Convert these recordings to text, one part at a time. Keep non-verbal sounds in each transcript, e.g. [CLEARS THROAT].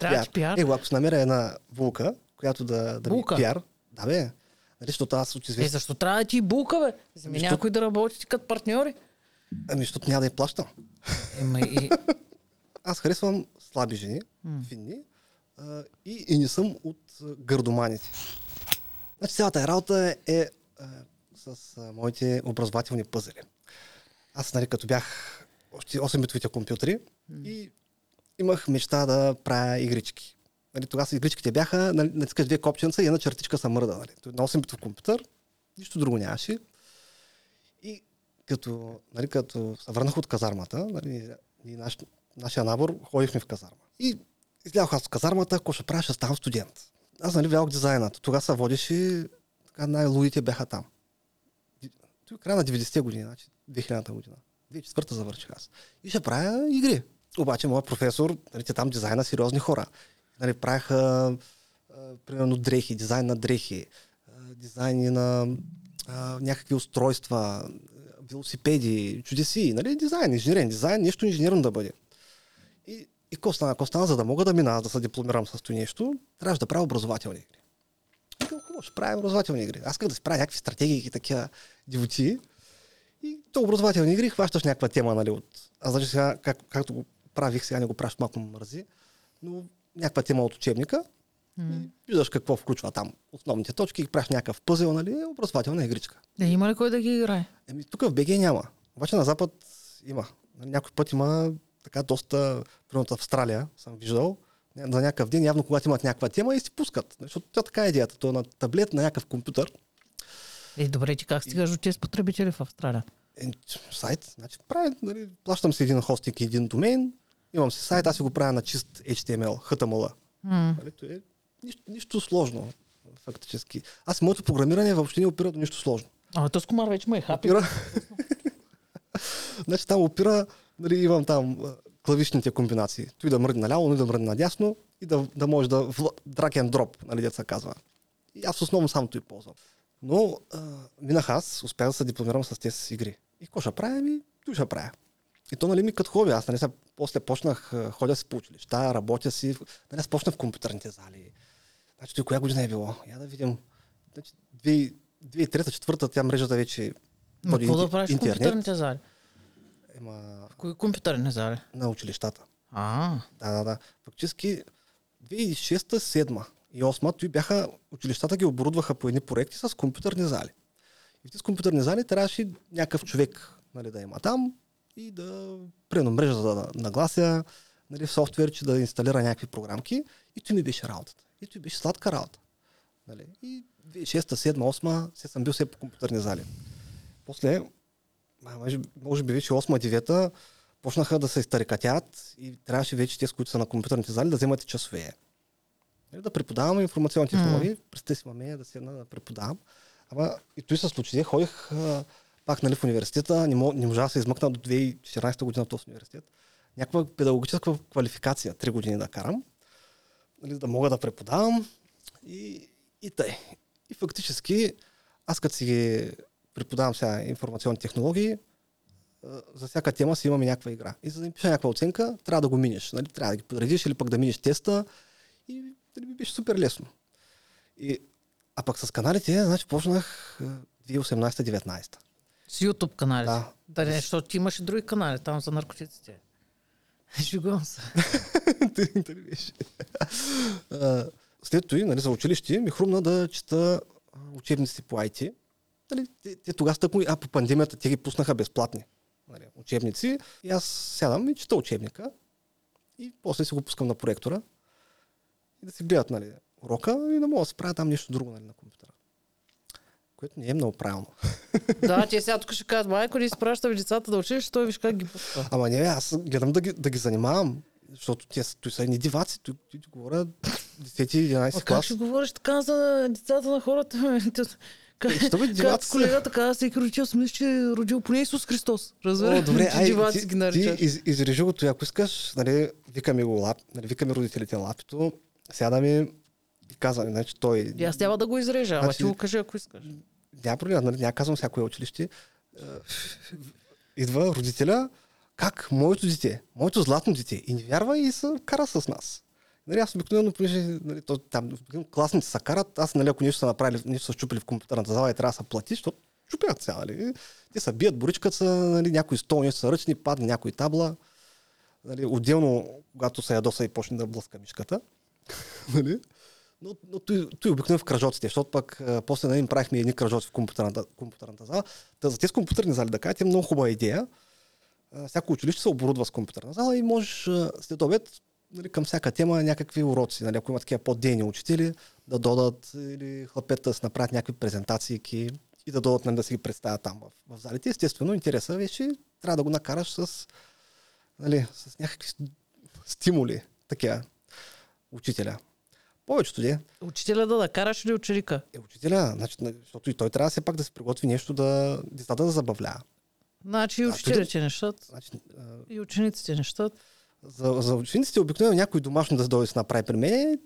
Трябва ти пиар. Е, ако се намеря една булка, която да, да ми Булка? пиар, да бе, нали, защото аз от Е, известен... защо трябва да ти и булка, бе? Вземи Защо? някой да работи като партньори. Ами, защото няма да я плащам. Ема и... [LAUGHS] Аз харесвам слаби жени, М. финни, а, и, и не съм от гърдоманите. Значи цялата работа е а, с а, моите образователни пъзели. Аз, нали, като бях още 8-битовите компютри и имах мечта да правя игрички. Нали, тогава са игричките бяха, нали, натискаш две копченца и една чертичка се мърда. Нали. На 8-битов компютър нищо друго нямаше. И като, нали, като се върнах от казармата, нали, и наш, нашия набор ходихме в казарма. И излязох аз от казармата, ако ще правя, ще ставам студент. Аз нали влязох дизайната. Тогава се водеше, така най-лудите бяха там. Той края на 90-те години, значи 2000-та година. 2004-та завърших аз. И ще правя игри. Обаче моят професор, нали, там дизайна сериозни хора. Нали, правяха а, примерно дрехи, дизайн на дрехи, дизайни на а, някакви устройства, велосипеди, чудеси, нали, дизайн, инженерен дизайн, нещо инженерно да бъде. И, и какво стана? Какво стана, за да мога да мина, да се дипломирам с това нещо, трябваше да правя образователни игри. И хубаво, ще правим образователни игри. Аз исках да си правя някакви стратегии и такива дивоти. И то образователни игри хващаш някаква тема, нали, от... Аз значи сега, как, както го правих, сега не го правиш, малко ме мързи, но някаква тема от учебника, М. и виждаш какво включва там основните точки и правиш някакъв пъзел, нали, е образователна игричка. Да, има ли кой да ги играе? Еми, тук в БГ няма. Обаче на Запад има. Нали, Някой път има така доста, примерно в Австралия съм виждал, за някакъв ден, явно когато имат някаква тема и си пускат. Защото тя така е идеята. То е на таблет, на някакъв компютър, Е, добре, ти как стигаш до тези потребители в Австралия? е, сайт, значи правя, нали, плащам си един хостинг и един домен, имам си сайт, аз си го правя на чист HTML, HTML. М. Нали, е нищо, нищо сложно, фактически. Аз моето програмиране въобще не опира до нищо сложно. А, то с комар вече ме е хапи. Опира. [LAUGHS] значи там опира, нали, имам там клавишните комбинации. Той да мръдне наляво, но и да мръдне надясно и да, да може да drag and drop, нали, деца казва. И аз основно само той ползвам. Но а, минах аз, успях да се дипломирам с тези игри. И какво ще правя? Ми, той ще правя. И то нали ми като хоби. Аз нали, сега, после почнах, ходя си по училища, работя си. Нали, аз почнах в компютърните зали. Значи той коя година е било? Я да видим. Значи, 2003-2004 тя мрежата вече води какво да правиш в компютърните зали? Ема, В кои компютърни зали? на училищата. А, Да, да, да. Фактически 2006, 2007 и 2008 той бяха, училищата ги оборудваха по едни проекти с компютърни зали. И в тези компютърни зали трябваше някакъв човек нали, да има там и да прено мрежата да наглася, нали, в софтуер, че да инсталира някакви програмки. И той ми беше работата. И той беше сладка работа. Нали. И 2006, 2007, 2008 се съм бил все по компютърни зали. После, може, може би вече 8-9 почнаха да се изтарикатят и трябваше вече тези, които са на компютърните зали, да вземат часове. Нали, Да преподавам информационни технологии, през тези да седна да преподавам. Ама и той се случи. Ходих а, пак нали, в университета, не, мо, не можа да се измъкна до 2014 година в този университет. Някаква педагогическа квалификация, три години да карам, нали, да мога да преподавам и, и тъй. И фактически, аз като си ги преподавам сега информационни технологии, за всяка тема си имаме някаква игра. И за да им пиша някаква оценка, трябва да го минеш. Нали? Трябва да ги подредиш или пък да минеш теста. И нали, ми беше супер лесно. И, а пък с каналите, значи почнах а, 2018-19. С YouTube канали. Да. Да, не, защото ти имаш и други канали там за наркотиците. [LAUGHS] Шегувам се. [LAUGHS] Беше? А, След това, нали, за училище, ми хрумна да чета учебници по IT. Нали, те, те тогава стъкно, а по пандемията те ги пуснаха безплатни нали, учебници. И аз сядам и чета учебника. И после си го пускам на проектора. И да си гледат нали, урока и да мога да се правя там нещо друго нали, на компютъра. Което не е много правилно. [LAUGHS] да, те сега тук ще кажат, майко, ни изпращаме децата да учиш, той виж как ги пуска. Ама не, аз гледам да ги, да ги занимавам. Защото те са, той са едни диваци. Той, той, той говоря 10-11 А как клас. ще говориш така за децата на хората? Как, Що бе, диваци всеки родител си мисли, че е родил поне Исус Христос. Разбира? О, добре, ай, диваци ти, ги ти наричаш. из, изрежи го, това, ако искаш, нали, викаме го лап, нали, викаме родителите лапито, сядаме и казваме, значи той... И аз трябва да го изрежа, ама Значи- ти го кажи, ако искаш. Няма проблем, нали, няма казвам всяко е училище. Идва родителя, как моето дете, моето златно дете, и не вярва и се кара с нас. Нали, аз обикновено, понеже нали, то, там класните се карат, аз нали, ако нещо са направили, нещо са щупили в компютърната зала и трябва да се плати, защото чупят сега, нали? Те се бият, боричкат са, нали, някои стол, са ръчни, падне някои табла. Нали, отделно, когато се ядоса и почне да блъска мишката. [LAUGHS] нали? Но, но той, той обикновено в кръжоците, защото пък а, после нали, правихме едни кръжоци в компютърната, компютърната зала. Та за тези компютърни зали, да кажете, е много хубава идея. А, всяко училище се оборудва с компютърна зала и можеш след обед нали, към всяка тема някакви уроци. Нали, ако има такива по-дейни учители, да додат или хлапета да си направят някакви презентации и да дойдат нали, да си ги представят там в, в залите. Естествено, интереса вече трябва да го накараш с, нали, с някакви стимули, такива, учителя. Повечето де. Учителя да, да караш или ученика? Е, учителя, значи, защото и той трябва все пак да се приготви нещо да децата да забавлява. Значи и учителите нещат. Значи, а... И учениците нещат. За, за учениците обикновено някой домашно да дойде да направи при мен.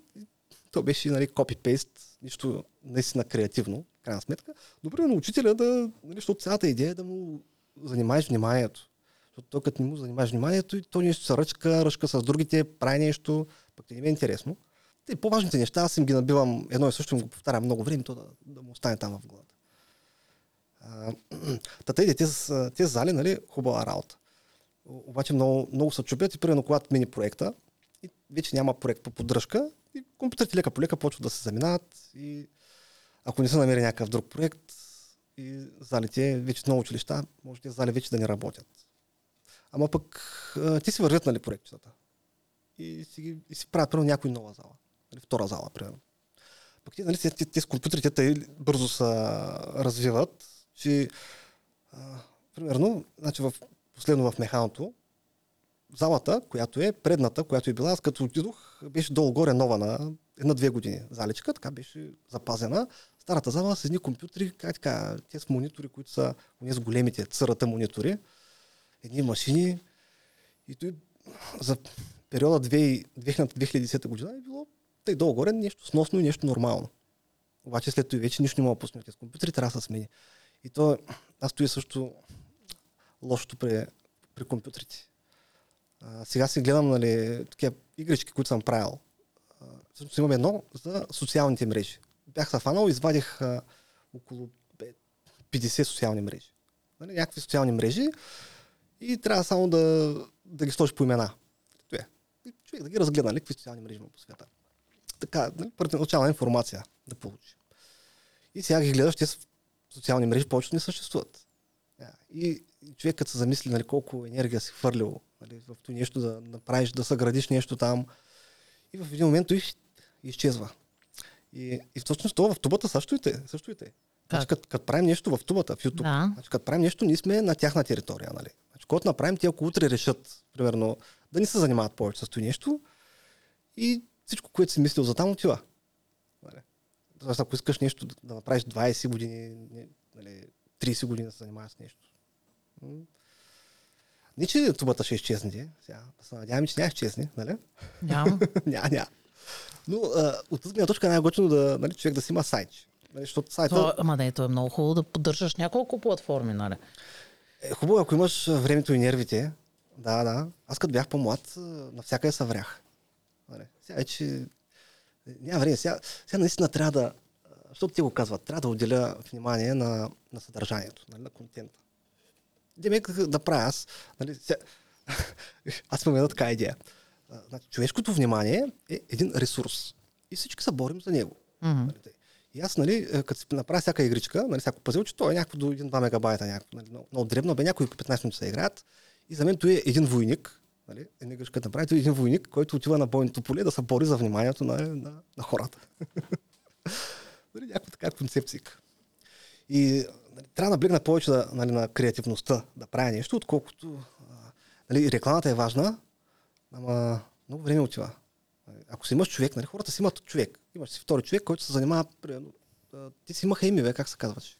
То беше нали, копи-пейст, нищо наистина креативно, крайна сметка. Но примерно учителя да, нали, защото цялата идея е да му занимаеш вниманието. Защото той като не му занимаеш вниманието, то нещо се ръчка, ръчка с другите, прави нещо, пък не ми е интересно. Те по-важните неща, аз им ги набивам едно и също, им го повтарям много време, то да, да му остане там в главата. [CLEARS THROAT] Та тези, тези, тези зали, нали, хубава работа. Обаче много, много се чупят и примерно когато мини проекта и вече няма проект по поддръжка и компютрите лека по лека почват да се заминават и ако не се намери някакъв друг проект и залите, вече много училища, може тези зали вече да не работят. Ама пък ти си вървят нали, проектчетата и си, и си правят примерно някой нова зала. Нали, втора зала, примерно. Пък нали, тези, тези компютрите те бързо се развиват, че а, примерно, значи в, последно в механото, залата, която е предната, която е била, аз като отидох, беше долу-горе нова на една-две години заличка, така беше запазена. Старата зала с едни компютри, как така, те с монитори, които са с големите църата монитори, едни машини. И той за периода 2010 година е било тъй долу-горе нещо сносно и нещо нормално. Обаче след това вече нищо не мога да пуснете с компютри, трябва да се смени. И то, аз стоя също лошото при, при компютрите. А, сега си гледам нали, такива игрички, които съм правил. А, всъщност имам едно за социалните мрежи. Бях се фанал, извадих а, около 50 социални мрежи. Нали, някакви социални мрежи и трябва само да, да ги сложиш по имена. И човек да ги разгледа, нали, какви социални мрежи има по света. Така, първоначална информация да получи. И сега ги гледаш, те социални мрежи повечето не съществуват. И човек като се замисли нали, колко енергия си хвърлил нали, в това нещо да направиш, да съградиш нещо там и в един момент той изчезва. И, и всъщност това в тубата също и те. Също и те. Значи, като, като правим нещо в тубата, в YouTube, да. значи, като правим нещо, ние сме на тяхна територия. Нали? Значи, когато направим, те ако утре решат, примерно, да не се занимават повече с това нещо и всичко, което си мислил за там, отива. Нали? Тоест, ако искаш нещо да, направиш 20 години, нали, 30 години да се занимаваш с нещо. Не, че тубата ще изчезне. Сега, се надяваме, че няма изчезне, нали? Няма. [LAUGHS] няма, няма. Но а, от тази гледна точка най-готино да, нали, човек да си има сайт. Нали, защото сайта... То, ама не, то е много хубаво да поддържаш няколко платформи, нали? Е, хубаво, ако имаш времето и нервите. Да, да. Аз като бях по-млад, навсякъде се врях. Нали? Сега вече няма време. Сега, сега наистина трябва да, защото ти го казват, трябва да отделя внимание на, на съдържанието, нали, на контента. Демек да правя аз, нали, сега, [LAUGHS] аз имам една така идея. Значи, човешкото внимание е един ресурс. И всички се борим за него. Mm-hmm. И аз, нали, е, като си направя всяка игричка, нали, всяко че то е някакво до 1-2 мегабайта, някакво, нали, много дребно, бе някои по 15 минути се играят. И за мен той е един войник, нали, да направи, един войник, който отива на бойното поле да се бори за вниманието на, на, на хората. [LAUGHS] нали, някаква така концепция. И нали, трябва да наблегна повече да, нали, на креативността, да правя нещо, отколкото нали, рекламата е важна, ама много време отива. Ако си имаш човек, нали, хората си имат човек. Имаш си втори човек, който се занимава, примерно, ти си има Еми, бе, как се казваш?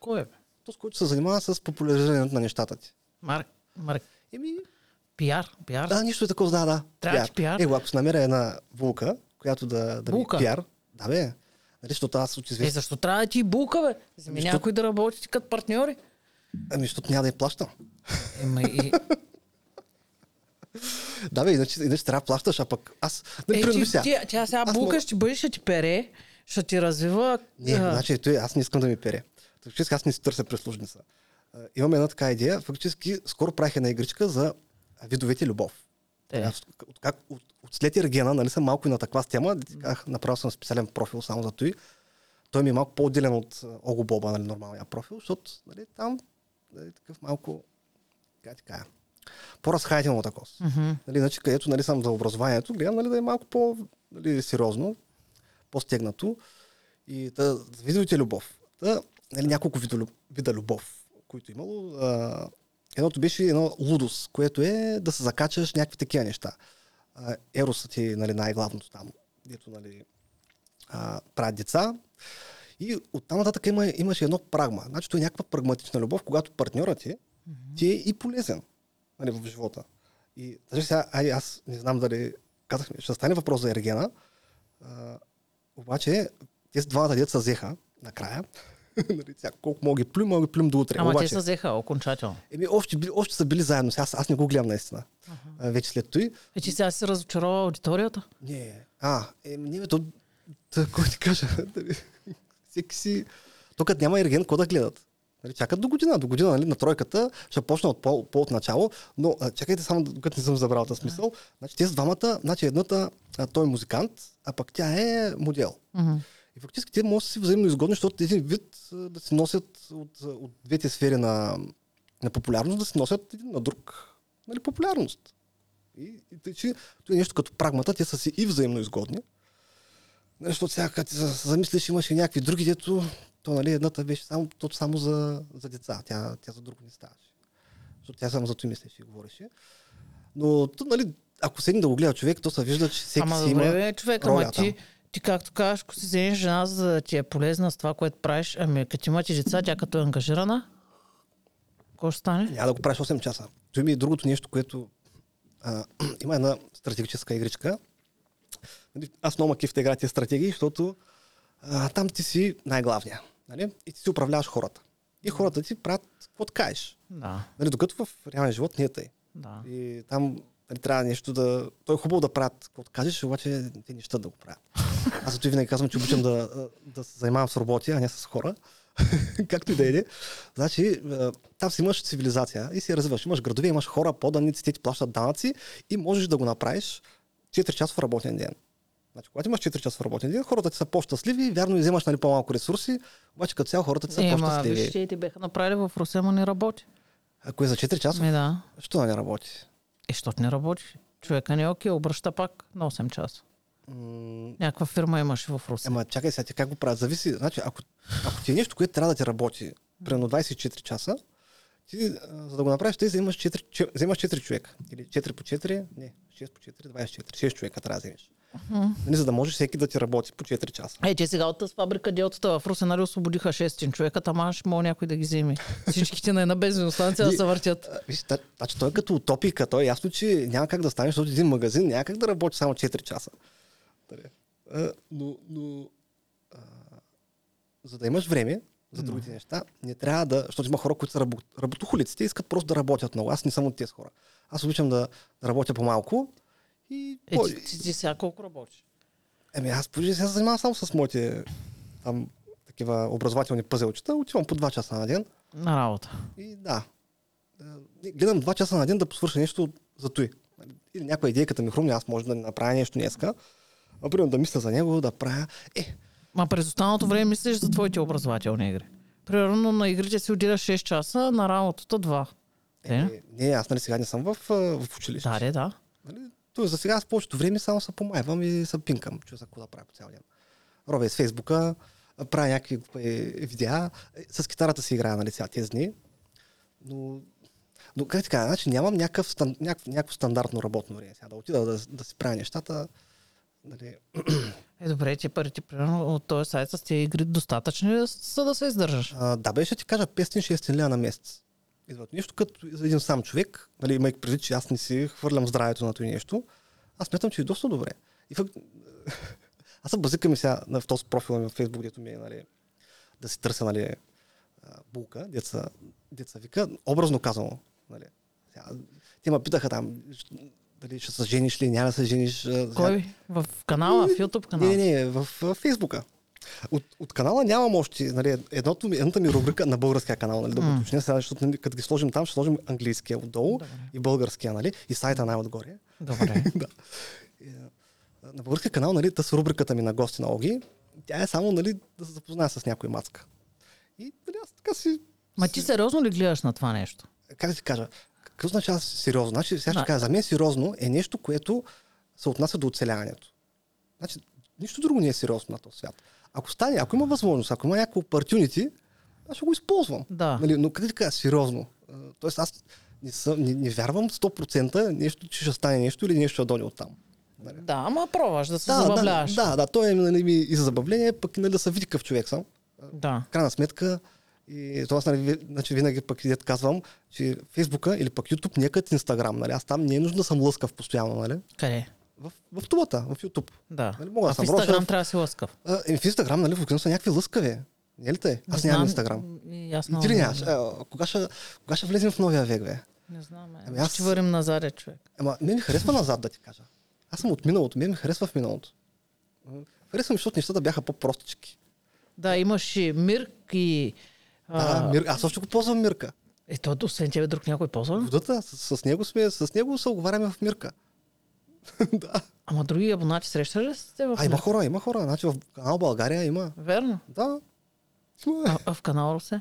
Кой е? То, с който се занимава с популяризирането на нещата ти. Марк. Марк. Еми, Пиар, пиар. Да, нищо е такова, да, да. Трябва пиар. Его, ако се намеря една булка, която да, да булка. пиар, да бе, нали, защото аз от известен... Е, защо трябва да ти булка, бе? Зами защо... някой да работи като партньори. Ами, защото няма да я плащам. Ема и... [LAUGHS] Да, бе, иначе, иначе трябва да плащаш, а пък аз... Нали, Е, ти, сега, ти, тя сега Аз булка мога- ще бъде, ще ти пере, ще ти развива. Не, а, значи, той, аз не искам да ми пере. Фактически аз не си търся прислужница. Имам една така идея. Фактически скоро правих една игричка за видовете любов. Е. От, как, от, от след Ергена, нали съм малко и на такава с тема, казах, направил съм специален профил само за той. Той ми е малко по-отделен от Ого Боба, нали, нормалния профил, защото нали, там нали, такъв малко, как ти кажа, по-разхайдено такова. мгм. Нали, значи, където нали, съм за образованието, гледам нали, да е малко по нали, по-стегнато. И да, видовете любов. Та, нали, няколко вида, вида любов, които имало. А, едното беше едно лудос, което е да се закачаш някакви такива неща. Еросът е нали, най-главното там, дето нали, а, правят деца. И оттам нататък има, имаше едно прагма. Значи, то е някаква прагматична любов, когато партньорът ти, ти е и полезен нали, в живота. И даже сега, ай, аз не знам дали казахме, ще стане въпрос за Ергена, а, обаче тези двамата деца взеха накрая. [LAUGHS] нали, сега, колко мога ги плюм, мога ги плюм до утре. Ама обаче, те се взеха окончателно. еми, още, още са били заедно. Сега аз, аз не го гледам наистина. А, вече след той. Е, сега си разочарова аудиторията? Не, а, е, не, бе, то, то, кой ти кажа, [LAUGHS] всеки си, тук няма ерген, какво да гледат. Нали, чакат до година, до година нали, на тройката, ще почна от по, по от начало, но а, чакайте само, докато не съм забрал този смисъл. Значи тези двамата, значи едната, а, той е музикант, а пък тя е модел. Мгм. И фактически те могат да си взаимно изгодни, защото един вид да се носят от, от двете сфери на, на популярност, да се носят един на друг нали, популярност. И, и тъй, че това е нещо като прагмата, те са си и взаимно изгодни. Нали, защото сега, като се замислиш, имаше някакви други, дето, то нали, едната беше само, то, само за, за деца, тя, тя за друго не ставаше. Защото тя само за това мислеше и говореше. Но, то, нали, ако седне да го гледа човек, то се вижда, че всеки Ама си добре, има бе, човек, ама ти, там. Ти както кажеш, ако си вземеш жена, за да ти е полезна с това, което правиш, ами като имате деца, тя като е ангажирана, какво ще стане? Няма да го правиш 8 часа. Той ми е другото нещо, което а, [CLEARS THROAT] има една стратегическа игричка. Нали, Аз много макив игра тези стратегии, защото а, там ти си най-главния. Нали? И ти си управляваш хората. И хората ти правят какво кажеш. Да, Нали, докато в реалния живот не е тъй. да. И там нали, трябва нещо да... То е хубаво да правят каквото кажеш, обаче те не щат да го правят. Аз зато и винаги казвам, че обичам да, да се занимавам с роботи, а не с хора. [LAUGHS] Както и да е. Значи, там си имаш цивилизация и си развиваш. Имаш градове, имаш хора, поданици, те ти плащат данъци и можеш да го направиш 4 часов работен ден. Значи, когато имаш 4 часов работен ден, хората ти са по-щастливи, вярно вземаш нали, по-малко ресурси, обаче като цяло хората ти са Е, ама по-щастливи. виж, те ти беха направили в Русе, ама не работи. Ако е за 4 часа, Ми да. що да не работи? Е, защото не работи. Човека не е окей, обръща пак на 8 часа. М, Някаква фирма имаше в Русе. Ема чакай сега, как го правят? Зависи. Значи, ако, ако ти е нещо, което трябва да ти работи, примерно 24 часа, ти, за да го направиш, ти вземаш 4, че- вземаш 4 човека. Или 4 по 4, не, 6 по 4, 24. 6 човека трябва да вземеш. Нали, за да можеш всеки да ти работи по 4 часа. Е, че сега от тази фабрика делтата в Русе, нали, освободиха 6 човека, ама ще мога някой да ги вземе. Всичките на една бензиностанция да се въртят. Виж, значи той е като утопика. Той е ясно, че няма как да стане, защото един магазин няма как да работи само 4 часа. Нали? Но, но а, за да имаш време за другите неща, не трябва да... Защото има хора, които са рабо, работохолици. Те искат просто да работят много. Аз не съм от тези хора. Аз обичам да, да работя по-малко. И, Е, ти, ти, ти сега колко работиш? Еми, аз понеже сега се занимавам само с моите там, такива образователни пъзелчета. Отивам по 2 часа на ден. На работа. И да. Да, Гледам два часа на ден да посвърша нещо за той. Или някоя идея, като ми хрумне, аз може да направя нещо днеска. А примерно да мисля за него, да правя. Е, Ма през останалото време мислиш за твоите образователни игри. Примерно на игрите си отделяш 6 часа, на работата 2. Е? е, не, аз нали сега не съм в, в училище. Да, да. Нали? То за сега с повечето време само се помайвам и се пинкам, че за да правя по цял ден. Робя с Фейсбука, правя някакви глупави видеа. Е, С китарата си играя, нали, сега тези дни. Но, но как ти кажа, значи нямам някакъв, стан, някакво, някакво стандартно работно време. Сега да отида да, да си правя нещата. Нали, [CLEARS THROAT] Е, добре, ти парите, примерно, от този сайт с тези игри достатъчни ли са да се издържаш. А, да, бе, ще ти кажа 500-600 лева на месец. Идват нещо като за един сам човек, нали, имайки предвид, че аз не си хвърлям здравето на това нещо, аз смятам, че е доста добре. И факт... [LAUGHS] аз се базикам сега на, в този профил в Фейсбук, дето ми е, нали, да си търся, нали, булка, деца, деца вика, образно казано, нали. Сега, те ме питаха там, дали ще се жениш ли, няма да се жениш. Кой? В канала, в YouTube канала? Не, не, не, в Фейсбука. От, от канала нямам още, нали, едното, едната ми рубрика на българския канал, нали, да го уточня сега, защото нали, като ги сложим там, ще сложим английския отдолу Добре. и българския, нали, и сайта най-отгоре. Добре. [LAUGHS] да. На българския канал, нали, с рубриката ми на гости на Оги, тя е само, нали, да се запозная с някой мацка. И, нали, аз така си, Ма ти сериозно ли гледаш на това нещо? как да ти кажа, какво означава сериозно? Значи, сега Да. ще кажа, за мен сериозно е нещо, което се отнася до оцеляването. Значи, нищо друго не е сериозно на този свят. Ако стане, ако има възможност, ако има някакво opportunity, аз ще го използвам. Да. Нали, но къде така сериозно? Тоест аз не, съм, не, не вярвам 100% нещо, че ще стане нещо или нещо ще дойде оттам. Нали? Да, ама пробваш да се Да, забавляваш. да, да, да, той е нали, и за забавление, пък нали, да се види какъв човек съм. да. Крайна сметка, и това нали, ви- значи, винаги пък идет казвам, че Фейсбука или пък YouTube не е като Инстаграм. Нали? Аз там не е нужно да съм лъскав постоянно. Нали? Къде? В, в тубата, в YouTube. Да. Нали, мога да а в съм Инстаграм Рошев. трябва да си лъскав. А, и в Инстаграм, нали, в са някакви лъскави. Не е ли те? Аз Не нямам аз И ти ли нямаш? не. А, кога, ще, кога ще влезем в новия век, бе? Не знам. Е. Ами аз- Ще върнем назад, е, човек. Ама мен ми харесва назад, да ти кажа. Аз съм от миналото, мен ми харесва в миналото. М, Харесва ми, защото нещата бяха по-простички. Да, имаш и Мирк и... А, мир... Аз още го ползвам Мирка. Е, то освен тебе друг някой ползва? Водата, с, с, него сме, с него се оговаряме в Мирка. [LAUGHS] да. Ама други абонати срещаш ли с теб в А, има хора, има хора. Значи в канал България има. Верно. Да. А, а в канал Русе?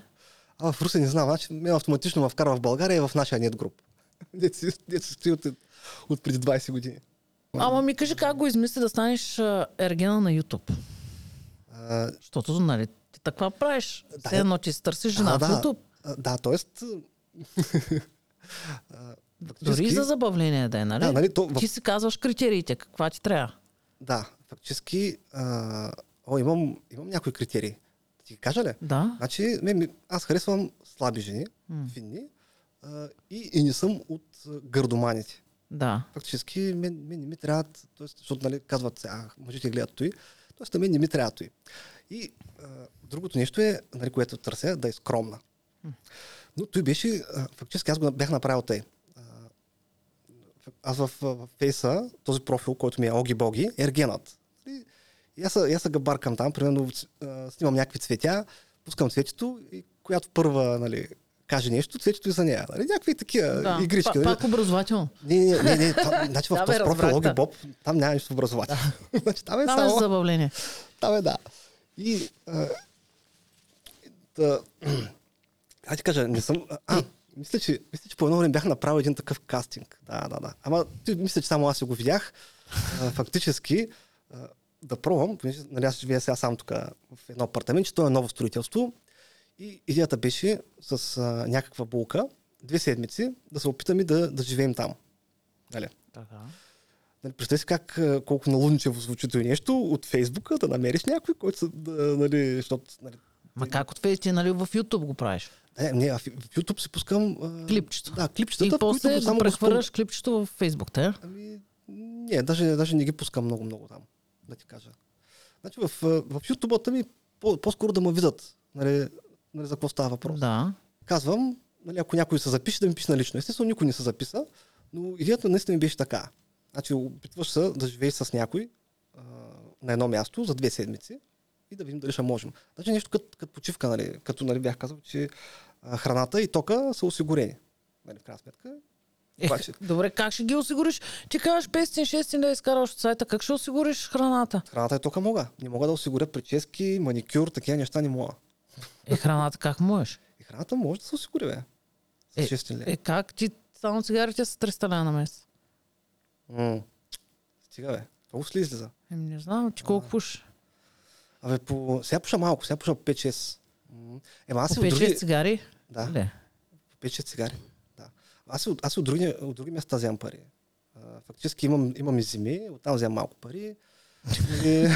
А в Русе не знам. Значи мен автоматично ме вкарва в България и в нашия нет груп. [LAUGHS] Дето си стои от, от преди 20 години. Ама ми кажи как го измисли да станеш ергена на YouTube. А, Защото, нали, ти така правиш. Да, Все едно, че си търсиш жена а, в YouTube. да, т.е. [LAUGHS] Дори и за забавление да е, нали? Да, нали, то в- Ти си казваш критериите, каква ти трябва. Да, фактически, а, о, имам, имам някои критерии. Да ти кажа ли? Да. Значи, ми- аз харесвам слаби жени, М. финни, а, и, и не съм от гърдоманите. Да. Фактически, мен, мен не ми трябват, тоест, защото нали, казват, а, мъжете гледат той, т.е. на мен не ми трябва той. И а, другото нещо е, нали, което търся, да е скромна. Но той беше, а, фактически аз го бях направил тъй. Аз в, в фейса, този профил, който ми е Оги Боги, е ергенът. И, и аз, се- и аз се габаркам там, примерно снимам някакви цветя, пускам цветето и която първа, нали, каже нещо, цветето и за нея. Нали? Някакви такива да. игрички. Па, нали? пак образователно. Не, не, не, не там, [LAUGHS] значи в Да, този бе, профил да. Боб, там няма нищо образователно. [LAUGHS] значи, там е Там е само... забавление. Там е да. И... А, да, [CLEARS THROAT] да ти кажа, не съм... А, мисля, че, мисля, че по едно време бях направил един такъв кастинг. Да, да, да. Ама ти, мисля, че само аз си го видях. А, фактически, а, да пробвам, понеже нали, аз живея сега сам тук в едно апартамент, че то е ново строителство. И идеята беше с а, някаква булка, две седмици, да се опитаме да, да живеем там. Нали? Така. Нали, представи си как, колко налудничево звучи това нещо от Фейсбука, да намериш някой, който са, да, нали, защото, нали, Ма как от фейс ти, нали, в YouTube го правиш? не, не, а в YouTube си пускам... А, Клипчето. Да, клипчетата, И в които после само прехвърляш клипчето в Фейсбук, те? Ами, не, даже, даже не ги пускам много-много там, да ти кажа. Значи в, в YouTube-ата ми по- по-скоро да ме видят, нали, нали, за какво става въпрос. Да. Казвам, нали, ако някой се запише, да ми пише лично. Естествено, никой не се записа, но идеята наистина ми беше така. Значи, опитваш се да живееш с някой а, на едно място за две седмици и да видим дали ще можем. Значи нещо като, като почивка, нали, като нали, бях казал, че а, храната и тока са осигурени. Нали, в крайна сметка. Е, Обаче- добре, как ще ги осигуриш? Ти казваш 500-600 да изкараш от сайта, как ще осигуриш храната? Храната и тока мога. Не мога да осигуря прически, маникюр, такива неща не мога. Е, храната как можеш? [LAUGHS] И храната може да се осигури, бе. Е, 6 лева. Е, как? Ти само цигарите са 300 лева на месец. М. Стига, бе. Толкова ли излиза? Еми, не знам, ти колко пуш. Абе, по... сега пуша малко, сега пуша 5-6. М. Ема аз По и от 5-6 други... цигари? Да, Ле. по 5-6 цигари. Да. Аз, от, аз от, други, от други места вземам пари. А, фактически имам, имам и земи, оттам вземам малко пари. И...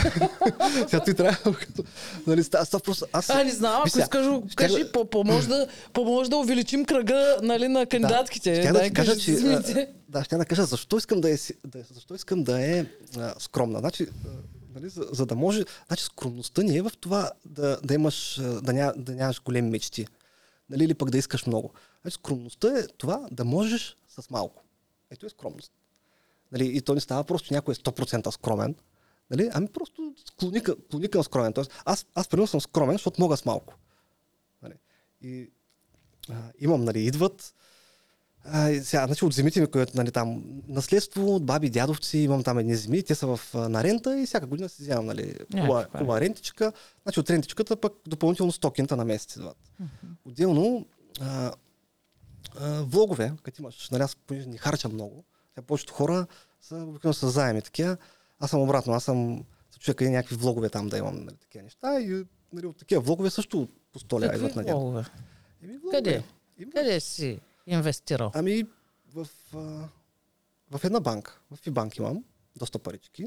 [LAUGHS] сега ти трябва, като... Нали, става, просто... Аз... А, не знам, ако искаш, кажи, поможе, да, увеличим кръга нали, на кандидатките. Да кажа, че... ще да кажа защо искам да е, защо искам да е скромна. Значи, нали, за, за, да може... Значи скромността не е в това да, да имаш, да, ня, да нямаш големи мечти. Нали, или пък да искаш много. Значи скромността е това да можеш с малко. Ето е скромност. Нали, и то не става просто някой е 100% скромен. Нали, ами просто склони, към- склони към скромен. Тоест, аз, аз примерно съм скромен, защото мога с малко. Нали. И а, имам, нали, идват. А, и сега, значи от земите ми, които нали, там наследство от баби, дядовци, имам там едни земи, те са в на рента и всяка година си вземам нали, хубава, е. хубава рентичка. Значи от рентичката пък допълнително 100 кинта на месец идват. Отделно а, а, влогове, като имаш, нали, аз понеже не харчам много, сега повечето хора са обикновено с заеми такива. Аз съм обратно, аз съм чуя къде някакви влогове там да имам нали, такива неща и нали, от такива влогове също по 100 лева идват на? Еми, влогове. Къде? Има. Къде си инвестирал? Ами в, а, в една банка, в Фибанк имам доста парички.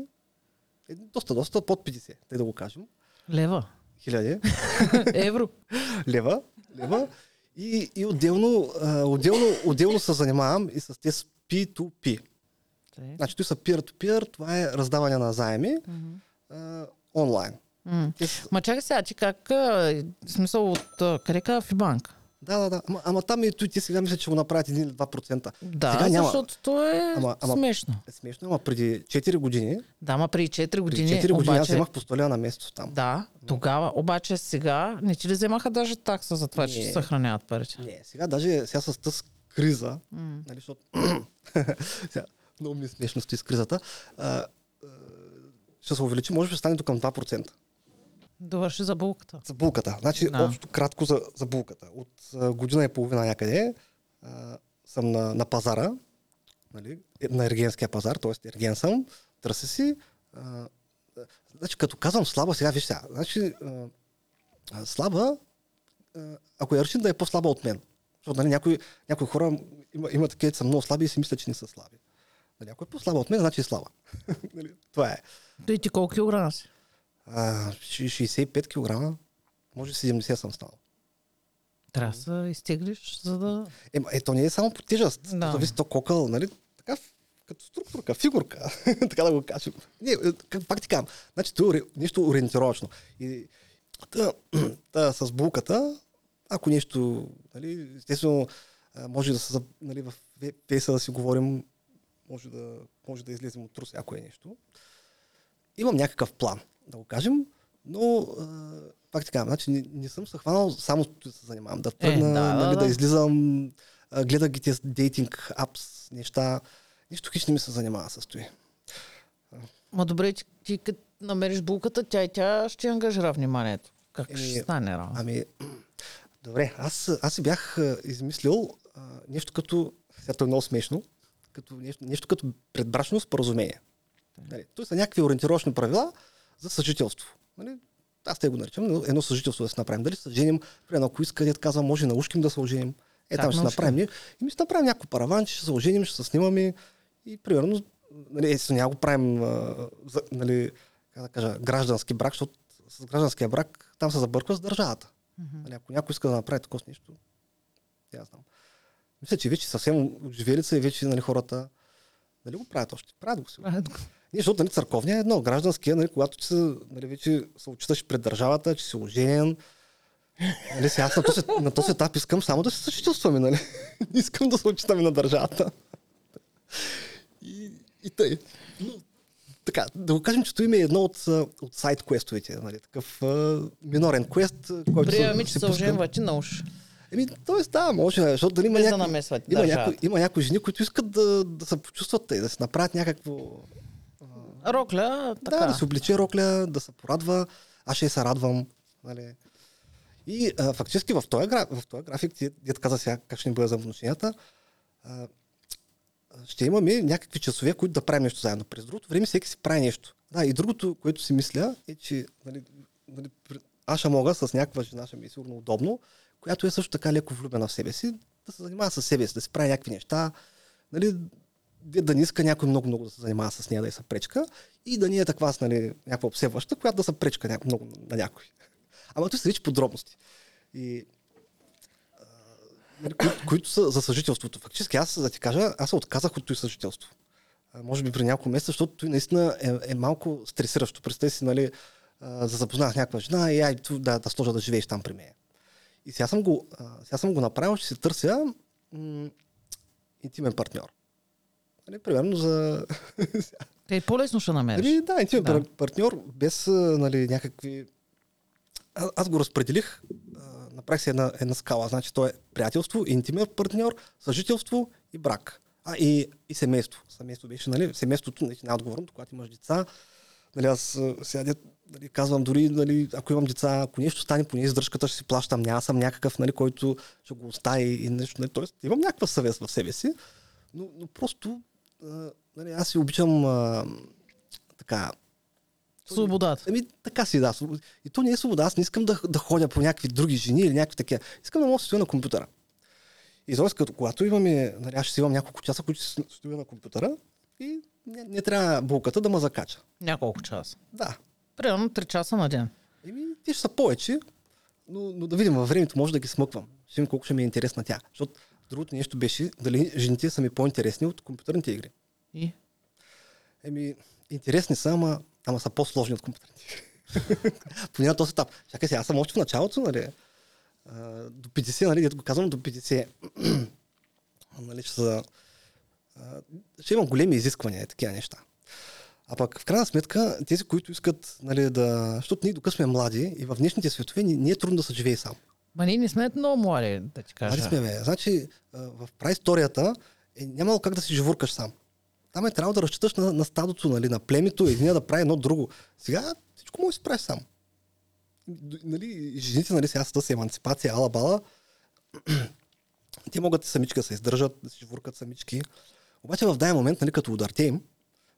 Е, доста, доста, под 50, тъй да го кажем. Лева. Хиляди [LAUGHS] Евро. лева. лева. И, и отделно, а, отделно, отделно се занимавам и с тези P2P. Тъй. Значи, той са peer-to-peer, това е раздаване на заеми а, онлайн. Те Ма чакай сега, ти как, в смисъл от къде каза Фибанк? Да, да, да. Ама, ама там и той, те сега мисля, че го направят 1 или 2%. Да, Сега няма. защото то е Ама- ама- смешно. Е смешно, ама преди 4 години, Да, ма преди 4 преди години, 4 години аз обаче... вземах по 100 лева на месец там. Да, тогава, обаче сега не ти ли вземаха даже такса за това, че Не. ще съхраняват парите? Не, сега даже сега с тази криза, М. нали, защото [COUGHS] сега, много ми е смешно с кризата, а, ще се увеличи, може би ще стане до към 2%. Довърши за булката. За булката. Значи, Да. общо кратко за, за булката. От а, година и половина някъде а, съм на, на пазара, нали, е, на ергенския пазар, т.е. ерген съм, търся си. А, значи, като казвам слаба, сега виж сега, значи, а, слаба, а, ако я решим да е по-слаба от мен. Защото нали, някои, някои хора има, има такива, са много слаби и си мислят, че не са слаби. Нали, ако е по-слаба от мен, значи е слаба. [LAUGHS] нали, това е. Той ти колко килограма си? А, 65 кг, може 70 съм станал. Трябва да се изтеглиш, за да... Е, то не е само по тежест. Да. Зависи то кокъл, нали? Така, като структурка, фигурка, [LAUGHS] така да го кажем. Не, е, пак ти казвам, значи това е нещо ориентировачно. И та, [CLEARS THROAT] та, с булката, ако нещо, нали, естествено, може да се, нали, в песа да си говорим, може да, може да излезем от трус, ако е нещо. Имам някакъв план, да го кажем, но пак така, значи не, не съм се хванал само да се занимавам, да тръгна, да, да, нали, да, да. излизам, а, гледах ги тези дейтинг апс, неща. Нищо хич не ми се занимава с това. Ма добре, ти, ти като намериш булката, тя и тя ще ангажира вниманието. Как Еми, ще стане работа? Ами, добре, аз, аз си бях измислил а, нещо като, сега то е много смешно, като нещо, нещо като предбрачно споразумение. Нали, то са някакви ориентировъчни правила за съжителство. Нали, аз те го наричам, но едно съжителство да се направим. Дали се женим, примерно ако иска, дед казва, може на ушким да се оженим. Е, Как там ще направим. ние. И ми ще направим някакво параван, ще се оженим, ще се снимаме и примерно, нали, естествено, няма го правим, а, за, нали, как да кажа, граждански брак, защото с гражданския брак там се забърква с държавата. Мгм. Нали, ако някой иска да направи такова нещо, я знам. Мисля, че вече съвсем отживели са и вече нали, хората Дали го правят още? Правят го си. Защото нали, църковния е едно, гражданския, нали, когато ти се, нали, вече се отчиташ пред държавата, че си оженен. Нали, сега аз на този, на този етап искам само да се съжителстваме, нали? [LAUGHS] Не искам да се отчитаме на държавата. И, и тъй. Но, така, да го кажем, че това име е едно от, от сайт квестовете, нали? Такъв а, минорен квест, който Приеми, че се оженвате на уш. Еми, т.е. да, може, защото дали има Без да някои, намесват има, някои, има някои жени, които искат да, да се почувстват и да се направят някакво Рокля, така. да, да се облече рокля, да се порадва. Аз ще се радвам. Нали. И а, фактически в този, в този график, ти, дед каза сега как ще ни бъде за отношенията, а, ще имаме някакви часове, които да правим нещо заедно. През другото време всеки си прави нещо. Да, и другото, което си мисля, е, че нали, нали, аз ще мога с някаква жена, ще ми е сигурно удобно, която е също така леко влюбена в себе си, да се занимава с себе си, да си прави някакви неща, нали, да не иска някой много-много да се занимава с нея, да я се пречка и да не е такава нали, някаква обсебваща, която да се пречка няко, много на някой. Ама той се речи подробности. И, а, нали, които, които са за съжителството. Фактически аз, да ти кажа, аз се отказах от това съжителство. А, може би при няколко месеца, защото той наистина е, е малко стресиращо. Представи си, нали, а, да запознах някаква жена и ай, ту, да, да сложа да живееш там при мен. И сега съм го, а, сега съм го направил, ще се търся м- интимен партньор. Нали, примерно за... [LAUGHS] Те и по-лесно ще намериш. Нали, да, интимен Да. партньор без нали, някакви... А, аз го разпределих, а, направих си една, една скала. Значи то е приятелство, интимен партньор, съжителство и брак. А, и, и семейство. Семейство беше, нали, семейството наистина е отговорното, когато имаш деца. Нали, аз сега нали, казвам дори, нали, ако имам деца, ако нещо стане, поне издръжката ще си плащам. Няма съм някакъв, нали, който ще го остави и нещо. Нали, тоест, имам някаква съвест в себе си, но, но просто а, нали, аз си обичам а, така, Свободата. Ами така си, да. И то не е свобода. Аз не искам да, да ходя по някакви други жени или някакви такива. Искам да мога да стоя на компютъра. И т.е. като когато имаме, нали, аз ще си имам няколко часа, които ще стоя на компютъра и не, не трябва булката да ме закача. Няколко часа. Да. Примерно 3 часа на ден. Еми, те ще са повече, но, но да видим във времето, може да ги смъквам. Ще видим колко ще ми е интересна тя. Защото другото нещо беше дали жените са ми по-интересни от компютърните игри. И? Еми, интересни са, ама, ама са по-сложни от компютърните. [LAUGHS] Поне на този етап. Чакай сега, аз съм още в началото, нали? А, до 50, нали, дето го казвам, до 50. [CLEARS THROAT] нали, ще, са, а, ще имам големи изисквания такива неща. А пък в крайна сметка, тези, които искат нали, да... Защото ние докато сме млади и в днешните светове ни, ни е трудно да се живее сам. Ма ние не сме много млади, да ти кажа. Млади сме, бе. Значи, в праисторията е нямало как да си живуркаш сам. Там е трябва да разчиташ на, на стадото, нали, на племето, един да прави едно друго. Сега всичко може да си правиш сам. Нали, жените, нали, сега с емансипация, ала-бала, [CLEARS THROAT] те могат самички да се издържат, да си живуркат самички. Обаче в даден момент, нали, като ударте им,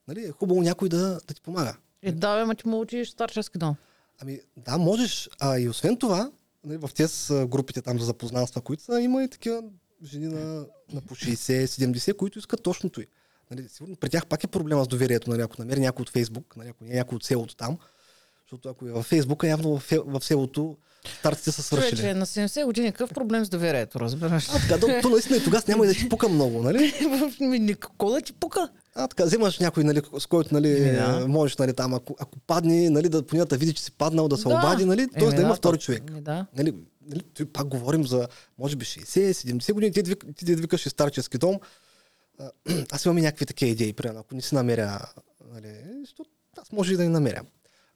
нали, е хубаво някой да, да ти помага. Е, да, бе, ма ти му учиш старчески дом. Ами да, можеш. А и освен това, в тези групите там за запознанства, които са, има и такива жени на, на по 60-70, които искат точното й. Нали, сигурно при тях пак е проблема с доверието, нали, ако намери някой от Фейсбук, нали, ако не е някой от селото там. Защото ако е във Фейсбука, явно в, в селото старците са свършили. Човече, на 70 години какъв проблем с доверието, разбираш? А, така, то, то наистина и тогава няма и да ти пука много, нали? [LAUGHS] Да ти пука. А, така, вземаш някой, нали, с който, нали, да. можеш, нали, там, ако, ако падне, нали, да поне да види, че си паднал, да се обади, нали, т.е. Да има да, втори то- човек. Еми, да. Нали, нали, той пак говорим за, може би, 60-70 години, ти, двик- ти да викаш и старчески дом. А, [CLEARS THROAT] Аз имам и някакви такива идеи, примерно, ако не си намеря, нали, защото аз може и да не намеря.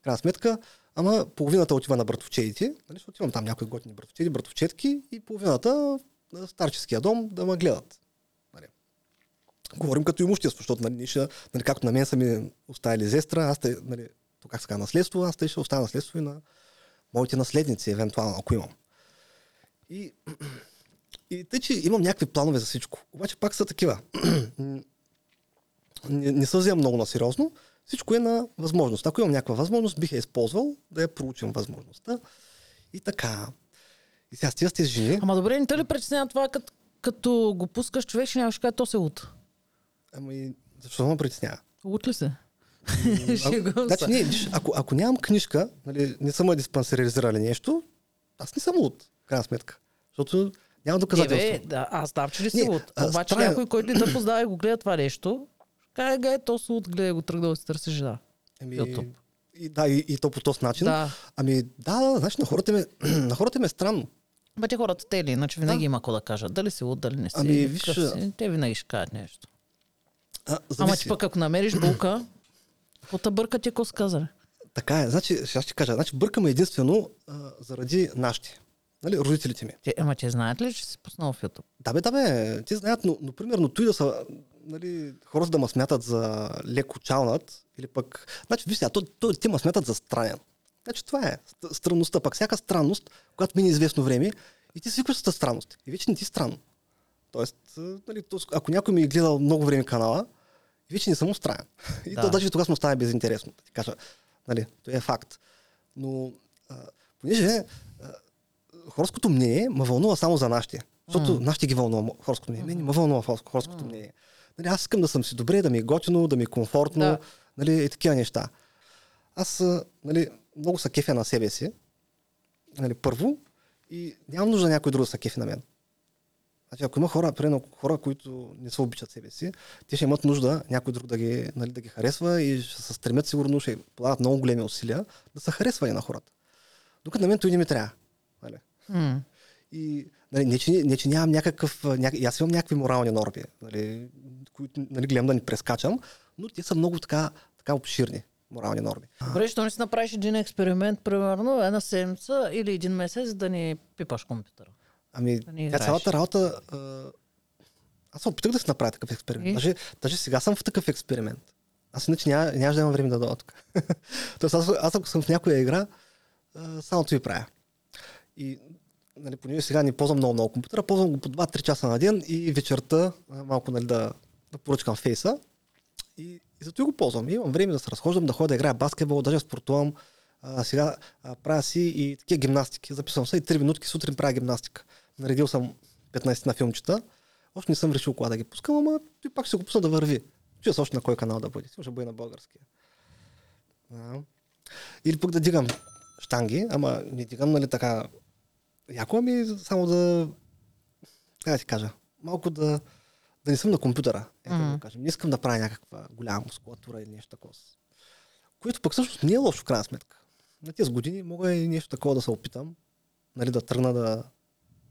Крайна сметка, ама половината отива на братовчедите, нали, защото имам там някои готини братовчеди, братовчетки и половината на старческия дом да ме гледат. Говорим като имущество, защото нали, ние ще, нали, както на мен са ми оставили зестра, аз те, нали, то как се казва, наследство, аз те ще оставя наследство и на моите наследници, евентуално, ако имам. И, [CLEARS THROAT] и тъй, че имам някакви планове за всичко. Обаче пак са такива. [CLEARS THROAT] не, не се вземам много на сериозно. Всичко е на възможност. Ако имам някаква възможност, бих я използвал да я проучим възможността. И така. И сега с тези жени. Ама добре, не те ли притеснява това, като, като го пускаш човек, ще нямаш кажа, то се лут. Ами, защо ме притеснява? Лут ли се? [LAUGHS] А, Шегувам Значи, не, виж, ако, ако нямам книжка, нали, не съм диспансеризирали нещо, аз не съм луд, в крайна сметка. Защото няма Е, доказателство. бе, да, аз знам, че ли си Не, а, Обаче странен- някой, който и да познава и го гледа това нещо, кай га е, то си лут, гледа го тръгнал да си търси жена. Ами, YouTube. и, да, и, и то по този начин. Да. Ами, да, да, значи на хората, ме, [CLEARS THROAT] на хората ме е странно. Те хората те или иначе винаги Да. има какво да кажат. Дали си лут, дали не си. Ами, виж, си, те винаги ще кажат нещо. А, Ама ти пък ако намериш булка, те бърка ти, казали? Така е. Значи, сега ще кажа. Значи, бъркаме единствено а, заради нашите. Нали, родителите ми. Те, ама те знаят ли, че си пуснал в YouTube? Да бе, да бе, те знаят, но, но примерно той да са, нали, хората да ме смятат за леко чалнат, или пък, значи, виж сега, то, то, те ме смятат за странен. Значи това е ст- странността. Пак всяка странност, когато мине известно време, и ти свикваш с тази странност. И вече не ти е странно. Тоест, нали, то, ако някой ми е гледал много време канала, вече не съм странен. И Да. то даже тогава му стане безинтересно. Да ти кажа, нали, то е факт. Но, а, понеже а, хорското мнение ме вълнува само за нашите. Защото М. нашите ги вълнува хорското мнение. Мен ме вълнува хор- хорското мнение. Нали, аз искам да съм си добре, да ми е готино, да ми е комфортно, Да. нали, и такива неща. Аз нали, много са кефя на себе си. Нали, първо. И нямам нужда някой друг да са кефи на мен. Значи, ако има хора, примерно, хора, които не се обичат себе си, те ще имат нужда някой друг да ги, нали, да ги харесва и ще се стремят сигурно, ще полагат много големи усилия да са харесвани на хората. Докато на мен той не ми трябва. Нали? М. И Нали, не, че, не, че нямам някакъв... Ня... Аз имам някакви морални норми, нали, които нали, гледам да ни прескачам, но те са много така, така обширни морални норми. Добре, що не си направиш един експеримент, примерно една седмица или един месец да ни пипаш компютъра? Ами, тя цялата работа... Аз се опитах да си направя такъв експеримент. Даже, даже сега съм в такъв експеримент. Аз иначе няма, нямаш да имам време да дойда тук. [LAUGHS] Тоест, аз, аз ако съм в някоя игра, само това и правя. И нали, понеже сега не ползвам много много компютъра, ползвам го по 2-3 часа на ден и вечерта малко нали, да, да поръчкам фейса. И, и зато и го ползвам. И имам време да се разхождам, да ходя да играя баскетбол, даже спортувам. А, сега а, правя си и такива гимнастики. Записвам се и 3 минутки сутрин правя гимнастика. Наредил съм 15 на филмчета. Още не съм решил кога да ги пускам, ама той пак ще го пусна да върви. Чуя се още на кой канал да бъде. Сигурно ще бъде на българския. А. Или пък да дигам штанги, ама не дигам, нали така, яко, ами само да, как да ти кажа, малко да, да не съм на компютъра, е, да Мгм. го кажем. Не искам да правя някаква голяма мускулатура или нещо такова. Което пък всъщност не е лошо в крайна сметка. На тези години мога и нещо такова да се опитам, нали, да тръгна да,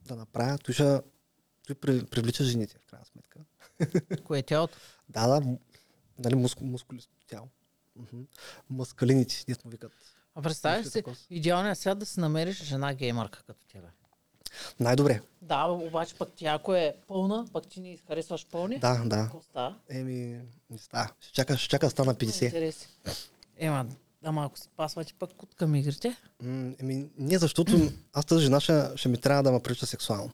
да направя. Той ще той при- привлича жените, в крайна сметка. Кое е тялото? [LAUGHS] Да, да, нали, муск, мускулисто тяло. Маскалините, дето му викат. А представяш си, идеалният свят да си намериш жена геймърка като тебе. Най-добре. Да, обаче пък тя ако е пълна, пък ти не харесваш пълни. Да, да. Какво става? Еми, не става. Ще чака, ще чака да стана 50. Интереси. Ема, ама ако си пасвате пък кут към игрите, М, Еми, не, защото [CLEARS THROAT] аз тази жена ще, ще ми трябва да ме прилича сексуално.